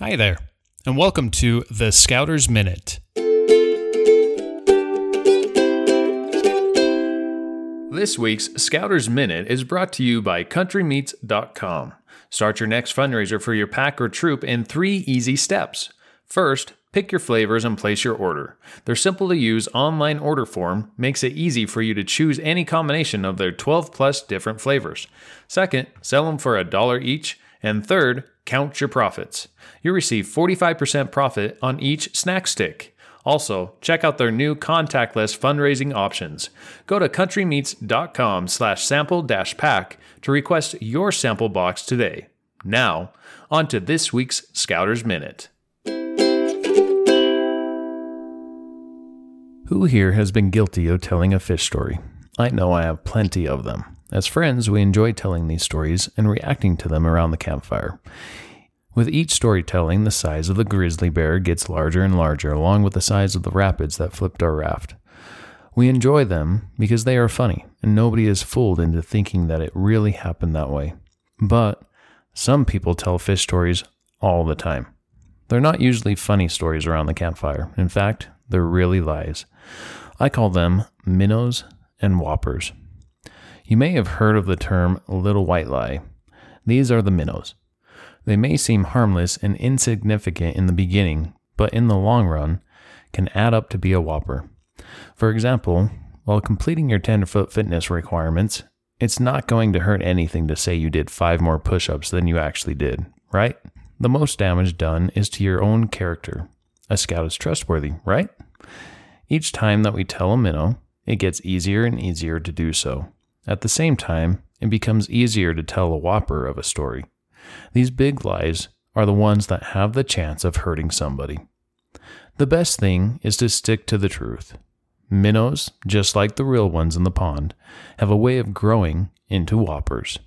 Hi there, and welcome to the Scouters Minute. This week's Scouters Minute is brought to you by CountryMeats.com. Start your next fundraiser for your pack or troop in three easy steps. First, pick your flavors and place your order. Their simple to use online order form makes it easy for you to choose any combination of their 12 plus different flavors. Second, sell them for a dollar each. And third, count your profits. You'll receive 45% profit on each snack stick. Also, check out their new contactless fundraising options. Go to countrymeats.com slash sample dash pack to request your sample box today. Now, on to this week's Scouters Minute. Who here has been guilty of telling a fish story? I know I have plenty of them. As friends, we enjoy telling these stories and reacting to them around the campfire. With each storytelling, the size of the grizzly bear gets larger and larger, along with the size of the rapids that flipped our raft. We enjoy them because they are funny, and nobody is fooled into thinking that it really happened that way. But some people tell fish stories all the time. They're not usually funny stories around the campfire. In fact, they're really lies. I call them minnows and whoppers. You may have heard of the term little white lie. These are the minnows. They may seem harmless and insignificant in the beginning, but in the long run can add up to be a whopper. For example, while completing your Tenderfoot fitness requirements, it's not going to hurt anything to say you did five more push ups than you actually did, right? The most damage done is to your own character. A scout is trustworthy, right? Each time that we tell a minnow, it gets easier and easier to do so. At the same time, it becomes easier to tell a whopper of a story. These big lies are the ones that have the chance of hurting somebody. The best thing is to stick to the truth. Minnows, just like the real ones in the pond, have a way of growing into whoppers.